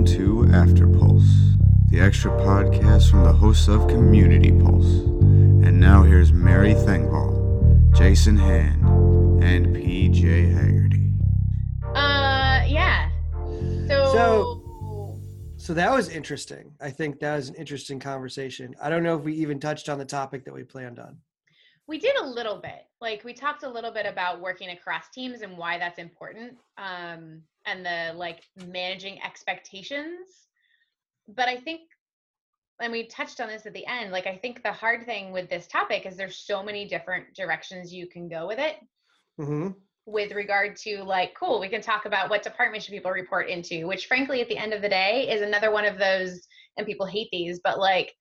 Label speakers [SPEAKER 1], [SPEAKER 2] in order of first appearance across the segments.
[SPEAKER 1] Welcome to After Pulse, the extra podcast from the hosts of Community Pulse. And now here's Mary Thengvall, Jason Hand, and PJ Hagerty.
[SPEAKER 2] Uh, yeah. So,
[SPEAKER 3] So- So that was interesting. I think that was an interesting conversation. I don't know if we even touched on the topic that we planned on.
[SPEAKER 2] we did a little bit. Like we talked a little bit about working across teams and why that's important. Um, and the like managing expectations. But I think and we touched on this at the end, like I think the hard thing with this topic is there's so many different directions you can go with it.
[SPEAKER 3] hmm
[SPEAKER 2] with regard to like cool we can talk about what department should people report into which frankly at the end of the day is another one of those and people hate these but like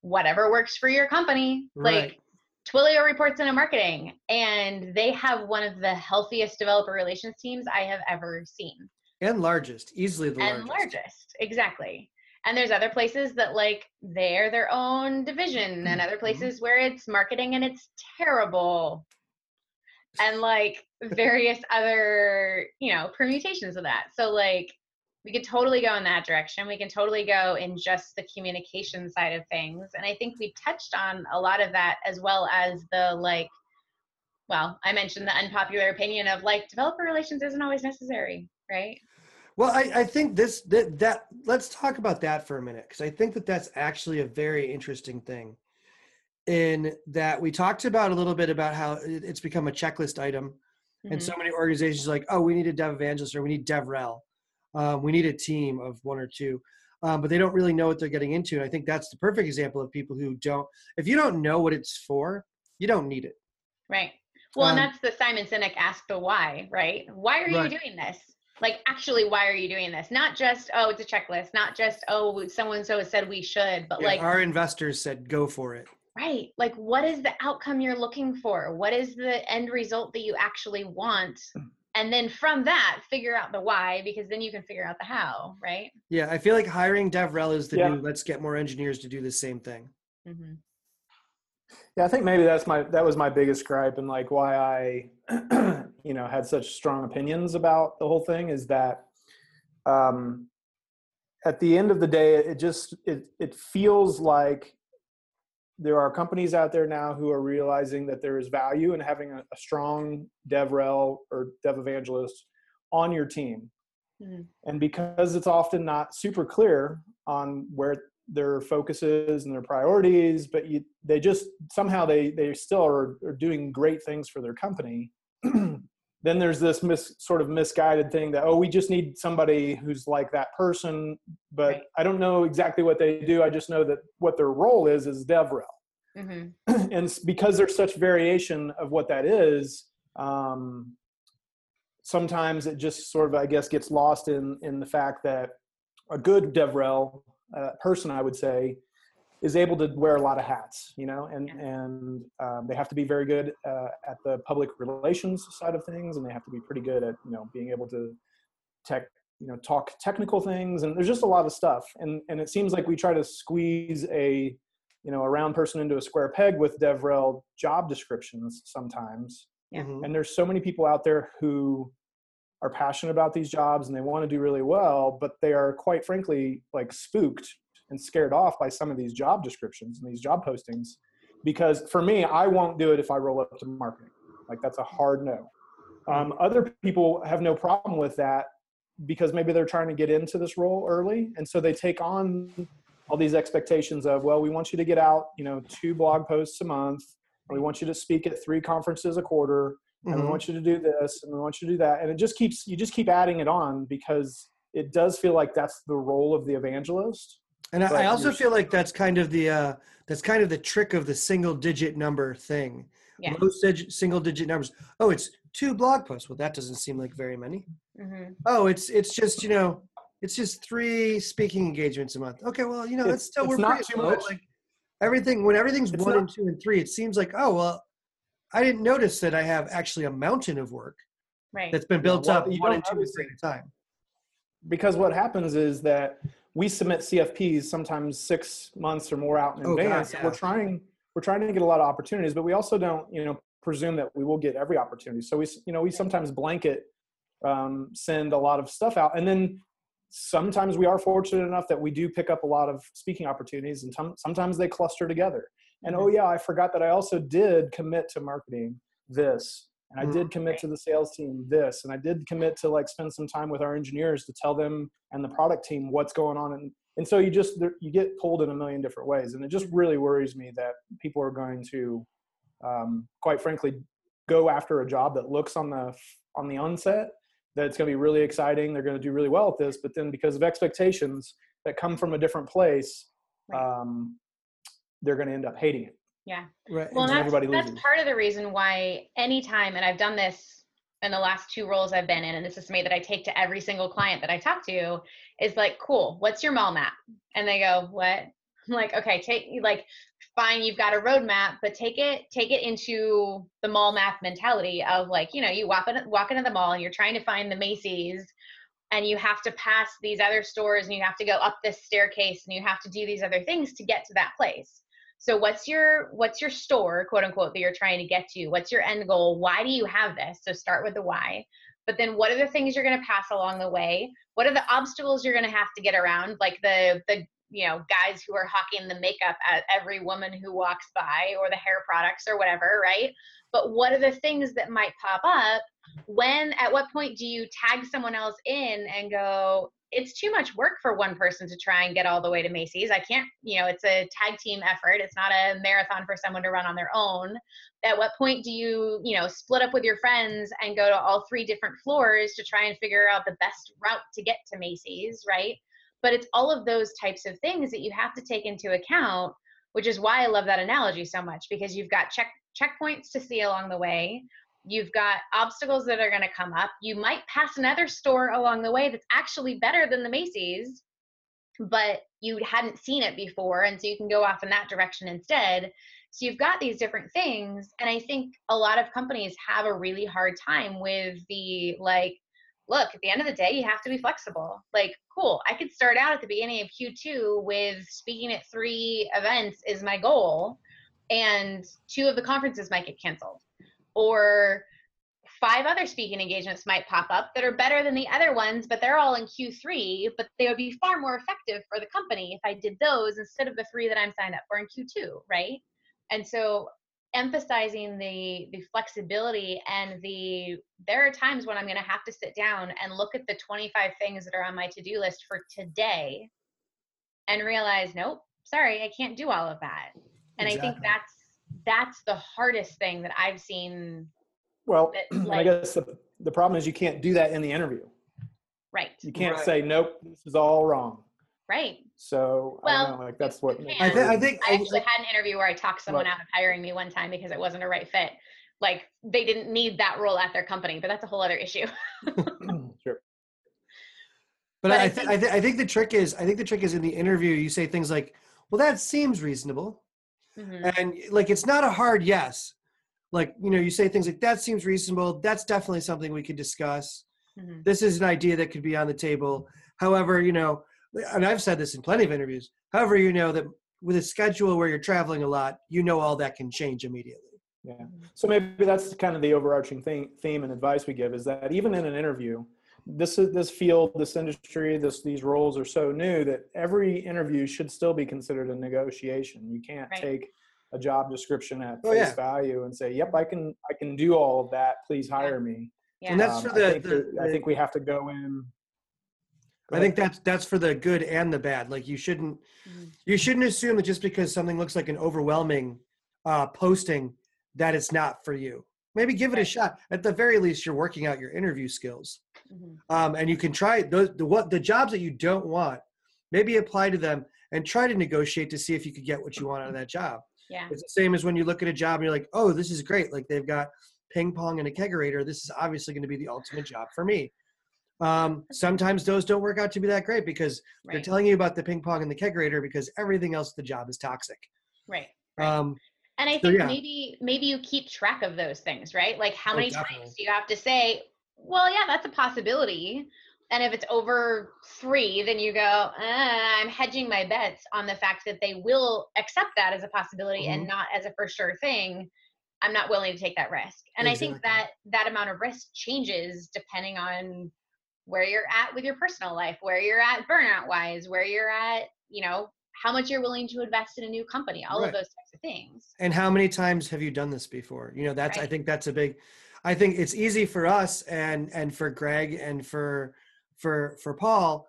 [SPEAKER 2] whatever works for your company like
[SPEAKER 3] Right.
[SPEAKER 2] Twilio reports into marketing and they have one of the healthiest developer relations teams i have ever seen
[SPEAKER 3] And largest, easily the
[SPEAKER 2] and
[SPEAKER 3] largest.
[SPEAKER 2] largest exactly and there's other places that like they're their own division and other
[SPEAKER 3] Mhm.
[SPEAKER 2] places where it's marketing and it's terrible and like various other you know permutations of that so like we could totally go in that direction we can totally go in just the communication side of things and i think we touched on a lot of that as well as the like well i mentioned the unpopular opinion of like developer relations isn't always necessary right
[SPEAKER 3] Well, I, I think this that, that let's talk about that for a minute because I think that that's actually a very interesting thing. In that we talked about a little bit about how it's become a checklist item, and
[SPEAKER 2] Mhm.
[SPEAKER 3] so many organizations are like, oh, we need a dev evangelist or we need DevRel, um, we need a team of one or two, um, but they don't really know what they're getting into. And I think that's the perfect example of people who don't. If you don't know what it's for, you don't need it.
[SPEAKER 2] Right. Well, and
[SPEAKER 3] Um,
[SPEAKER 2] that's the Simon Sinek ask the why, right? Why are
[SPEAKER 3] Right.
[SPEAKER 2] you doing this? Like, actually, why are you doing this? Not just, oh, it's a checklist, not just, oh, someone so said we should, but
[SPEAKER 3] Yeah,
[SPEAKER 2] like,
[SPEAKER 3] our investors said, go for it.
[SPEAKER 2] right. Like, what is the outcome you're looking for? What is the end result that you actually want? And then from that, figure out the why, because then you can figure out the how, right?
[SPEAKER 3] Yeah, I feel like hiring DevRel is the
[SPEAKER 4] Yeah.
[SPEAKER 3] new. Let's get more engineers to do the same thing.
[SPEAKER 2] Mm-hmm.
[SPEAKER 4] Yeah, I think maybe that's my that was my biggest gripe and like why I you know had such strong opinions about the whole thing is that um at the end of the day it just it it feels like there are companies out there now who are realizing that there is value in having a, a strong DevRel or Dev Evangelist on your team.
[SPEAKER 2] Mhm.
[SPEAKER 4] And because it's often not super clear on where their focus is and their priorities, but you, they just somehow they they still are, are doing great things for their company. then there's this mis, sort of misguided thing that oh we just need somebody who's like that person, but
[SPEAKER 2] Right.
[SPEAKER 4] I don't know exactly what they do. I just know that what their role is is DevRel
[SPEAKER 2] Mm-hmm.
[SPEAKER 4] and because there's such variation of what that is um, sometimes it just sort of i guess gets lost in in the fact that a good devrel uh, person i would say is able to wear a lot of hats you know and
[SPEAKER 2] Yeah.
[SPEAKER 4] and um, they have to be very good uh, at the public relations side of things and they have to be pretty good at you know being able to tech you know talk technical things and there's just a lot of stuff and and it seems like we try to squeeze a you know a round person into a square peg with devrel job descriptions sometimes
[SPEAKER 2] Yeah.
[SPEAKER 3] Mhm.
[SPEAKER 4] and there's so many people out there who are passionate about these jobs and they want to do really well but they are quite frankly like spooked and scared off by some of these job descriptions and these job postings because for me i won't do it if i roll up to marketing. Like that's a hard no. Um, other people have no problem with that because maybe they're trying to get into this role early and so they take on all these expectations of well we want you to get out you know two blog posts a month we want you to speak at three conferences a quarter and we
[SPEAKER 3] Mhm.
[SPEAKER 4] want you to do this and we want you to do that and it just keeps you just keep adding it on because it does feel like that's the role of the evangelist
[SPEAKER 3] And I,
[SPEAKER 4] but
[SPEAKER 3] I also feel like that's kind of the uh, that's kind of the trick of the single digit number thing.
[SPEAKER 2] Yeah.
[SPEAKER 3] Low sig- single digit numbers. Oh, it's two blog posts. Well, that doesn't seem like very many.
[SPEAKER 2] Mm-hmm.
[SPEAKER 3] Oh, it's it's just you know it's just three speaking engagements a month. Okay, well you know that's
[SPEAKER 4] It's-
[SPEAKER 3] still
[SPEAKER 4] it's
[SPEAKER 3] we're
[SPEAKER 4] not
[SPEAKER 3] pretty
[SPEAKER 4] too much.
[SPEAKER 3] Like everything when everything's
[SPEAKER 4] It's
[SPEAKER 3] one
[SPEAKER 4] not-
[SPEAKER 3] and two and three, it seems like oh well, I didn't notice that I have actually a mountain of work
[SPEAKER 2] Right.
[SPEAKER 3] that's been built
[SPEAKER 4] well,
[SPEAKER 3] up
[SPEAKER 4] you
[SPEAKER 3] one and two at the same time.
[SPEAKER 4] because what happens is that we submit cfps sometimes six months or more out in
[SPEAKER 3] Oh, God,
[SPEAKER 4] advance. we're trying we're trying to get a lot of opportunities but we also don't you know presume that we will get every opportunity. So we you know we sometimes blanket um, send a lot of stuff out. And then sometimes we are fortunate enough that we do pick up a lot of speaking opportunities and tom- sometimes they cluster together. And oh yeah i forgot that i also did commit to marketing this and i did commit to the sales team this and i did commit to like spend some time with our engineers to tell them and the product team what's going on and and so you just you get pulled in a million different ways and it just really worries me that people are going to um, quite frankly go after a job that looks on the on the onset that it's going to be really exciting they're going to do really well at this but then because of expectations that come from a different place um, they're going to end up hating it
[SPEAKER 2] Yeah.
[SPEAKER 3] Right.
[SPEAKER 2] Well, that's, that's part of the reason why anytime, and I've done this in the last two roles I've been in, and this is something that I take to every single client that I talk to, is like, cool, what's your mall map? And they go, what? I'm like, okay, take like fine, you've got a roadmap, but take it, take it into the mall map mentality of like, you know, you walk in, walk into the mall and you're trying to find the Macy's and you have to pass these other stores and you have to go up this staircase and you have to do these other things to get to that place so what's your what's your store quote unquote that you're trying to get to? What's your end goal? Why do you have this? So start with the why. But then what are the things you're going to pass along the way? What are the obstacles you're going to have to get around? Like the the you know guys who are hawking the makeup at every woman who walks by or the hair products or whatever right? But what are the things that might pop up? When at what point do you tag someone else in and go it's too much work for one person to try and get all the way to Macy's. I can't, you know, it's a tag team effort. It's not a marathon for someone to run on their own. At what point do you, you know, split up with your friends and go to all three different floors to try and figure out the best route to get to Macy's, right? But it's all of those types of things that you have to take into account, which is why I love that analogy so much because you've got check checkpoints to see along the way you've got obstacles that are going to come up. You might pass another store along the way that's actually better than the macy's but you hadn't seen it before and so you can go off in that direction instead. So you've got these different things and i think a lot of companies have a really hard time with the like look at the end of the day you have to be flexible. Like cool i could start out at the beginning of q2 with speaking at three events is my goal and two of the conferences might get canceled or five other speaking engagements might pop up that are better than the other ones, but they're all in Q3, but they would be far more effective for the company if I did those instead of the three that I'm signed up for in Q2, right? And so emphasizing the the flexibility and the there are times when I'm going to have to sit down and look at the 25 things that are on my to-do list for today and realize, nope, sorry, I can't do all of that. And I think that's that's the hardest thing that I've seen.
[SPEAKER 4] well
[SPEAKER 2] That,
[SPEAKER 4] and i guess the, the problem is you can't do that in the interview
[SPEAKER 2] Right,
[SPEAKER 4] you can't
[SPEAKER 3] Right.
[SPEAKER 4] say nope this is all wrong
[SPEAKER 2] right.
[SPEAKER 4] so I
[SPEAKER 2] Well,
[SPEAKER 4] don't know, like that's what
[SPEAKER 2] you
[SPEAKER 4] makes
[SPEAKER 2] can.
[SPEAKER 3] I, th- I think
[SPEAKER 2] I actually had an interview where I talked someone
[SPEAKER 4] Right.
[SPEAKER 2] out of hiring me one time because it wasn't a right fit. Like they didn't need that role at their company, but that's a whole other issue.
[SPEAKER 4] sure
[SPEAKER 3] But,
[SPEAKER 2] But
[SPEAKER 3] I,
[SPEAKER 2] I think-
[SPEAKER 3] I, th- I think the trick is I think the trick is in the interview you say things like, "Well, that seems reasonable,"
[SPEAKER 2] Mhm.
[SPEAKER 3] and like it's not a hard yes. Like you know, you say things like, "That seems reasonable. That's definitely something we could discuss.
[SPEAKER 2] Mhm.
[SPEAKER 3] This is an idea that could be on the table." However, you know, and I've said this in plenty of interviews. However, you know that with a schedule where you're traveling a lot, you know all that can change immediately.
[SPEAKER 4] Yeah. So maybe that's kind of the overarching thing, theme and advice we give is that even in an interview, this is this field, this industry, this these roles are so new that every interview should still be considered a negotiation. You can't
[SPEAKER 2] Right.
[SPEAKER 4] take a job description at
[SPEAKER 3] Oh,
[SPEAKER 4] face
[SPEAKER 3] yeah.
[SPEAKER 4] value and say, "Yep, I can I can do all of that. Please hire me."
[SPEAKER 2] Yeah.
[SPEAKER 3] And that's
[SPEAKER 4] Um,
[SPEAKER 3] for the-
[SPEAKER 4] I, think
[SPEAKER 3] the-
[SPEAKER 4] I think we have to go in. Go
[SPEAKER 3] I
[SPEAKER 4] ahead.
[SPEAKER 3] think that's that's for the good and the bad. Like you shouldn't
[SPEAKER 2] Mhm.
[SPEAKER 3] you shouldn't assume that just because something looks like an overwhelming uh, posting that it's not for you. Maybe give it a shot. At the very least, you're working out your interview skills,
[SPEAKER 2] Mhm.
[SPEAKER 3] um, and you can try those the what the jobs that you don't want. Maybe apply to them and try to negotiate to see if you could get what you want out of that job.
[SPEAKER 2] Yeah.
[SPEAKER 3] It's the same as when you look at a job and you're like, oh, this is great. Like they've got ping pong and a kegerator. This is obviously going to be the ultimate job for me. Um, sometimes those don't work out to be that great because they're telling you about the ping pong and the kegerator because everything else the job is toxic.
[SPEAKER 2] Right. Right.
[SPEAKER 3] Um,
[SPEAKER 2] And I
[SPEAKER 3] So,
[SPEAKER 2] think
[SPEAKER 3] yeah.
[SPEAKER 2] maybe maybe you keep track of those things, right? Like how
[SPEAKER 3] Oh,
[SPEAKER 2] many
[SPEAKER 3] definitely.
[SPEAKER 2] times do you have to say, "Well, yeah, that's a possibility," and if it's over three, then you go, uh, "I'm hedging my bets on the fact that they will accept that as a possibility and
[SPEAKER 3] Mhm.
[SPEAKER 2] not as a for sure thing." I'm not willing to take that risk, and I think that that amount of risk changes depending on where you're at with your personal life, where you're at burnout wise, where you're at, you know, how much you're willing to invest in a new company, all
[SPEAKER 3] Right.
[SPEAKER 2] of those types of things.
[SPEAKER 3] and how many times have you done this before you know that's i think that's a big i think it's easy for us and and for greg and for for for paul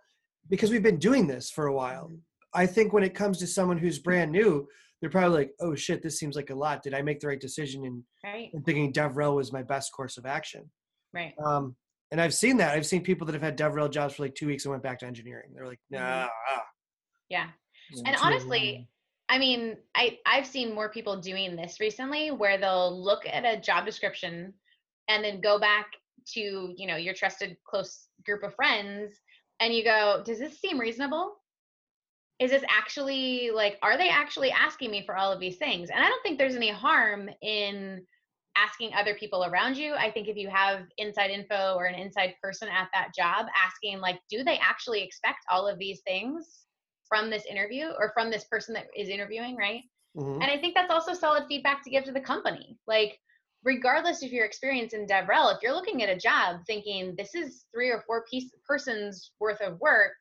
[SPEAKER 3] because we've been doing this for a while mm-hmm. i think when it comes to someone who's brand new they're probably like oh shit this seems like a lot did i make the right decision in,
[SPEAKER 2] Right.
[SPEAKER 3] in thinking devrel was my best course of action
[SPEAKER 2] Right.
[SPEAKER 3] um and i've seen that i've seen people that have had devrel jobs for like two weeks and went back to engineering they're like nah mm-hmm. ah.
[SPEAKER 2] Yeah.
[SPEAKER 4] Yeah.
[SPEAKER 2] And honestly. I mean, I I've seen more people doing this recently where they'll look at a job description and then go back to, you know, your trusted close group of friends and you go, "Does this seem reasonable? Is this actually like are they actually asking me for all of these things?" And I don't think there's any harm in asking other people around you. I think if you have inside info or an inside person at that job asking like, "Do they actually expect all of these things?" from this interview or from this person that is interviewing, right?
[SPEAKER 3] Mhm.
[SPEAKER 2] And I think that's also solid feedback to give to the company. Like, regardless of your experience in DevRel, if you're looking at a job thinking this is three or four piece persons worth of work,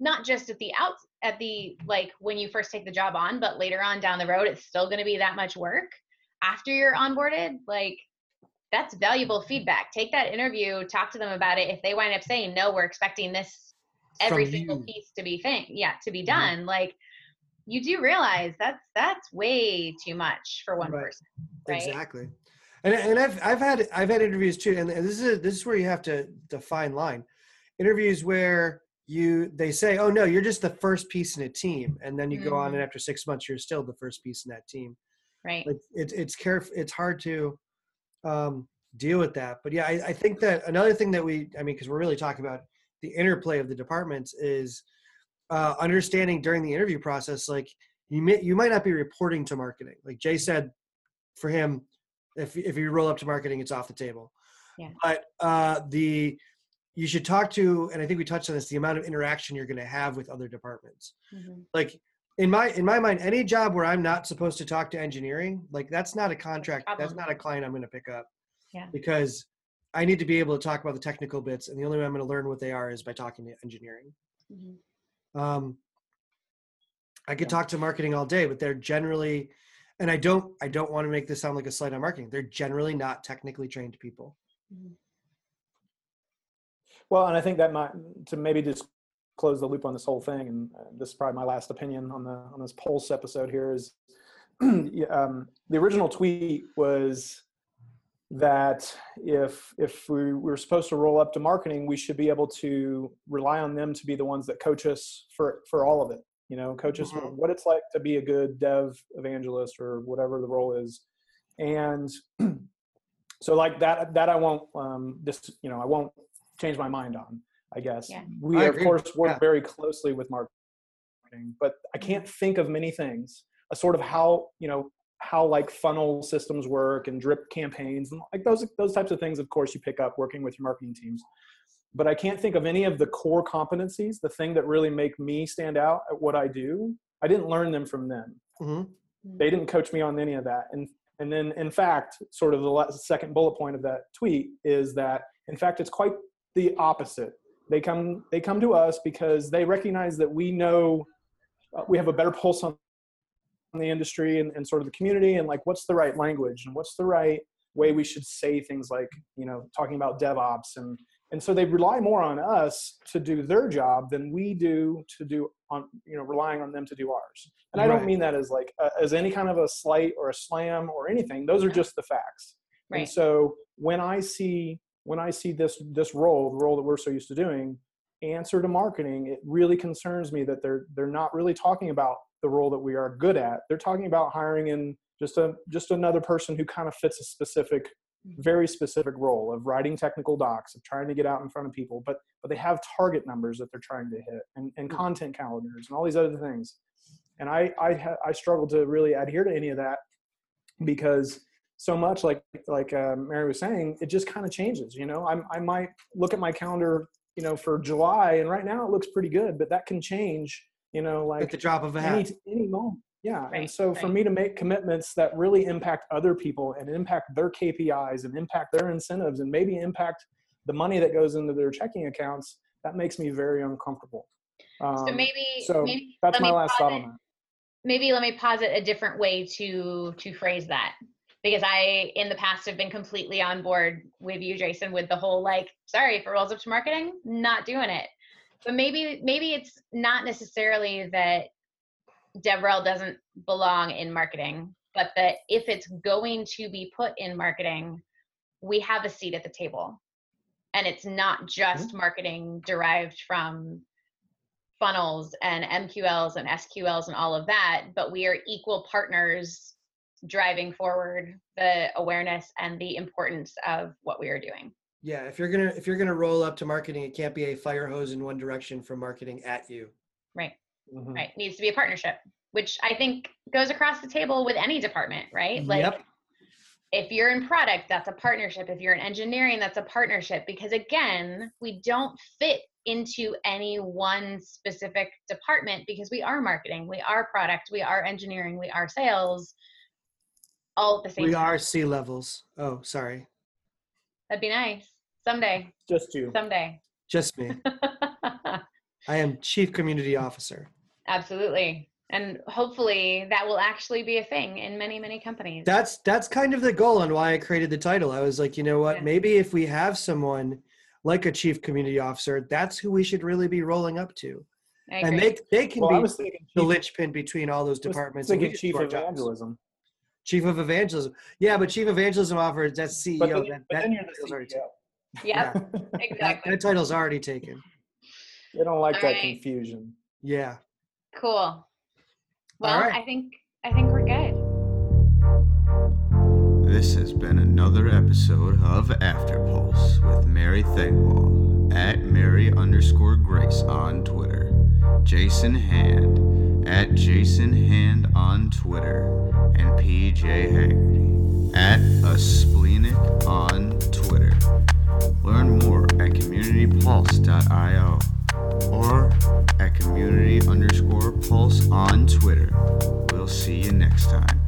[SPEAKER 2] not just at the out at the like when you first take the job on, but later on down the road, it's still going to be that much work after you're onboarded. Like, that's valuable feedback. Take that interview, talk to them about it. If they wind up saying no, we're expecting this every
[SPEAKER 3] From
[SPEAKER 2] single
[SPEAKER 3] you.
[SPEAKER 2] piece to be thing, yeah, to be
[SPEAKER 3] Mhm.
[SPEAKER 2] done. Like, you do realize that's that's way too much for one
[SPEAKER 3] Right.
[SPEAKER 2] person right
[SPEAKER 3] Exactly. And, and I've I've had I've had interviews too, and this is this is where you have to define line. Interviews where you they say, oh no, you're just the first piece in a team, and then you go on, and after six months, you're still the first piece in that team.
[SPEAKER 2] right
[SPEAKER 3] Like it's it's caref it's hard to um, deal with that. But yeah, I, I think that another thing that we I mean, because we're really talking about the interplay of the departments is uh, understanding during the interview process, like you may you might not be reporting to marketing. Like Jay said, for him, if if you roll up to marketing, it's off the table.
[SPEAKER 2] Yeah.
[SPEAKER 3] But uh, the you should talk to, and I think we touched on this, the amount of interaction you're going to have with other departments.
[SPEAKER 2] Mhm.
[SPEAKER 3] Like in my in my mind, any job where I'm not supposed to talk to engineering, like that's not a contract. That's not a client I'm going to pick up.
[SPEAKER 2] Yeah.
[SPEAKER 3] Because I need to be able to talk about the technical bits, and the only way I'm going to learn what they are is by talking to engineering.
[SPEAKER 2] Mhm.
[SPEAKER 3] Um, I could
[SPEAKER 4] Yeah.
[SPEAKER 3] talk to marketing all day, but they're generally, and I don't, I don't want to make this sound like a slight on marketing. They're generally not technically trained people.
[SPEAKER 2] Mhm.
[SPEAKER 4] Well, and I think that might to maybe just close the loop on this whole thing, and uh, this is probably my last opinion on the on this Pulse episode here is um, the original tweet was that if if we were supposed to roll up to marketing, we should be able to rely on them to be the ones that coach us for for all of it. You know, coach us
[SPEAKER 3] Mhm.
[SPEAKER 4] what it's like to be a good dev evangelist or whatever the role is, and so like that that I won't um, just you know I won't change my mind on. I guess
[SPEAKER 2] Yeah.
[SPEAKER 4] we
[SPEAKER 3] I
[SPEAKER 4] of
[SPEAKER 3] agree.
[SPEAKER 4] course work
[SPEAKER 3] Yeah.
[SPEAKER 4] very closely with marketing, but I can't think of many things. A sort of how you know how like funnel systems work and drip campaigns and like those those types of things. Of course, you pick up working with your marketing teams, but I can't think of any of the core competencies. The thing that really make me stand out at what I do. I didn't learn them from them
[SPEAKER 3] hmm
[SPEAKER 4] they didn't coach me on any of that and and then in fact sort of the last, second bullet point of that tweet is that in fact it's quite the opposite they come they come to us because they recognize that we know uh, we have a better pulse on the industry and, and sort of the community and like what's the right language and what's the right way we should say things like you know talking about devops and and so they rely more on us to do their job than we do to do on you know relying on them to do ours. And i don't mean that as like uh, as any kind of a slight or a slam or anything. Those are just the facts.
[SPEAKER 2] Right.
[SPEAKER 4] and so when i see when i see this this role the role that we're so used to doing answer to marketing it really concerns me that they're they're not really talking about the role that we are good at. They're talking about hiring in just a just another person who kind of fits a specific very specific role of writing technical docs of trying to get out in front of people but but they have target numbers that they're trying to hit and, and
[SPEAKER 3] Hmm.
[SPEAKER 4] content calendars and all these other things and i i ha- i struggle to really adhere to any of that because so much like like uh, mary was saying it just kind of changes you know I'm, i might look at my calendar you know for july and right now it looks pretty good but that can change you know like
[SPEAKER 3] At the drop of a hat.
[SPEAKER 4] any any moment. Yeah, and
[SPEAKER 2] Right,
[SPEAKER 4] so for me to make commitments that really impact other people and impact their KPIs and impact their incentives and maybe impact the money that goes into their checking accounts, that makes me very uncomfortable. Um,
[SPEAKER 2] so maybe
[SPEAKER 4] so
[SPEAKER 2] maybe
[SPEAKER 4] that's
[SPEAKER 2] let
[SPEAKER 4] my
[SPEAKER 2] me
[SPEAKER 4] last thought on that.
[SPEAKER 2] maybe let me posit a different way to to phrase that because i in the past have been completely on board with you jason with the whole like sorry if it rolls up to marketing not doing it but maybe maybe it's not necessarily that devrel doesn't belong in marketing but that if it's going to be put in marketing we have a seat at the table and it's not just mm-hmm. marketing derived from funnels and MQLs and SQLs and all of that, but we are equal partners driving forward the awareness and the importance of what we are doing.
[SPEAKER 3] Yeah, if you're gonna if you're gonna roll up to marketing, it can't be a fire hose in one direction from marketing at you.
[SPEAKER 2] Right.
[SPEAKER 4] Mhm.
[SPEAKER 2] Right. Needs to be a partnership, which I think goes across the table with any department, right? Like
[SPEAKER 3] Yep.
[SPEAKER 2] if you're in product, that's a partnership. If you're in engineering, that's a partnership. Because again, we don't fit into any one specific department because we are marketing, we are product, we are engineering, we are sales, all at the same
[SPEAKER 3] We
[SPEAKER 2] time.
[SPEAKER 3] are C levels. Oh, sorry,
[SPEAKER 2] That'd be nice. Someday.
[SPEAKER 4] Just you.
[SPEAKER 2] Someday.
[SPEAKER 3] just me. I am chief community officer.
[SPEAKER 2] Absolutely. And hopefully that will actually be a thing in many, many companies.
[SPEAKER 3] That's that's kind of the goal and why I created the title. I was like, you know what?
[SPEAKER 2] Yeah.
[SPEAKER 3] Maybe if we have someone like a chief community officer, that's who we should really be rolling up to,
[SPEAKER 2] I
[SPEAKER 3] and
[SPEAKER 2] agree.
[SPEAKER 3] they they can
[SPEAKER 4] Well,
[SPEAKER 3] be the
[SPEAKER 4] chief,
[SPEAKER 3] linchpin between all those
[SPEAKER 4] I was
[SPEAKER 3] departments. and we
[SPEAKER 4] thinking chief
[SPEAKER 3] do our jobs.
[SPEAKER 4] evangelism.
[SPEAKER 3] Chief of evangelism. Yeah, but chief evangelism offers that's CEO.
[SPEAKER 4] But then,
[SPEAKER 3] that,
[SPEAKER 4] but
[SPEAKER 3] that
[SPEAKER 4] then you're
[SPEAKER 3] title's
[SPEAKER 4] the
[SPEAKER 3] already
[SPEAKER 4] CEO.
[SPEAKER 2] Yep,
[SPEAKER 3] yeah. that,
[SPEAKER 2] exactly.
[SPEAKER 3] that title's already taken.
[SPEAKER 4] They don't like that
[SPEAKER 2] Alright.
[SPEAKER 4] confusion.
[SPEAKER 3] Yeah.
[SPEAKER 2] Cool. Well,
[SPEAKER 3] right.
[SPEAKER 2] I think I think we're good.
[SPEAKER 1] This has been another episode of After Pulse with Mary Thengvall at Mary underscore Grace on Twitter, Jason Hand at Jason Hand on Twitter, and PJ Hagerty at aspleenic on Twitter. Learn more at communitypulse.io. Pulse on Twitter. We'll see you next time.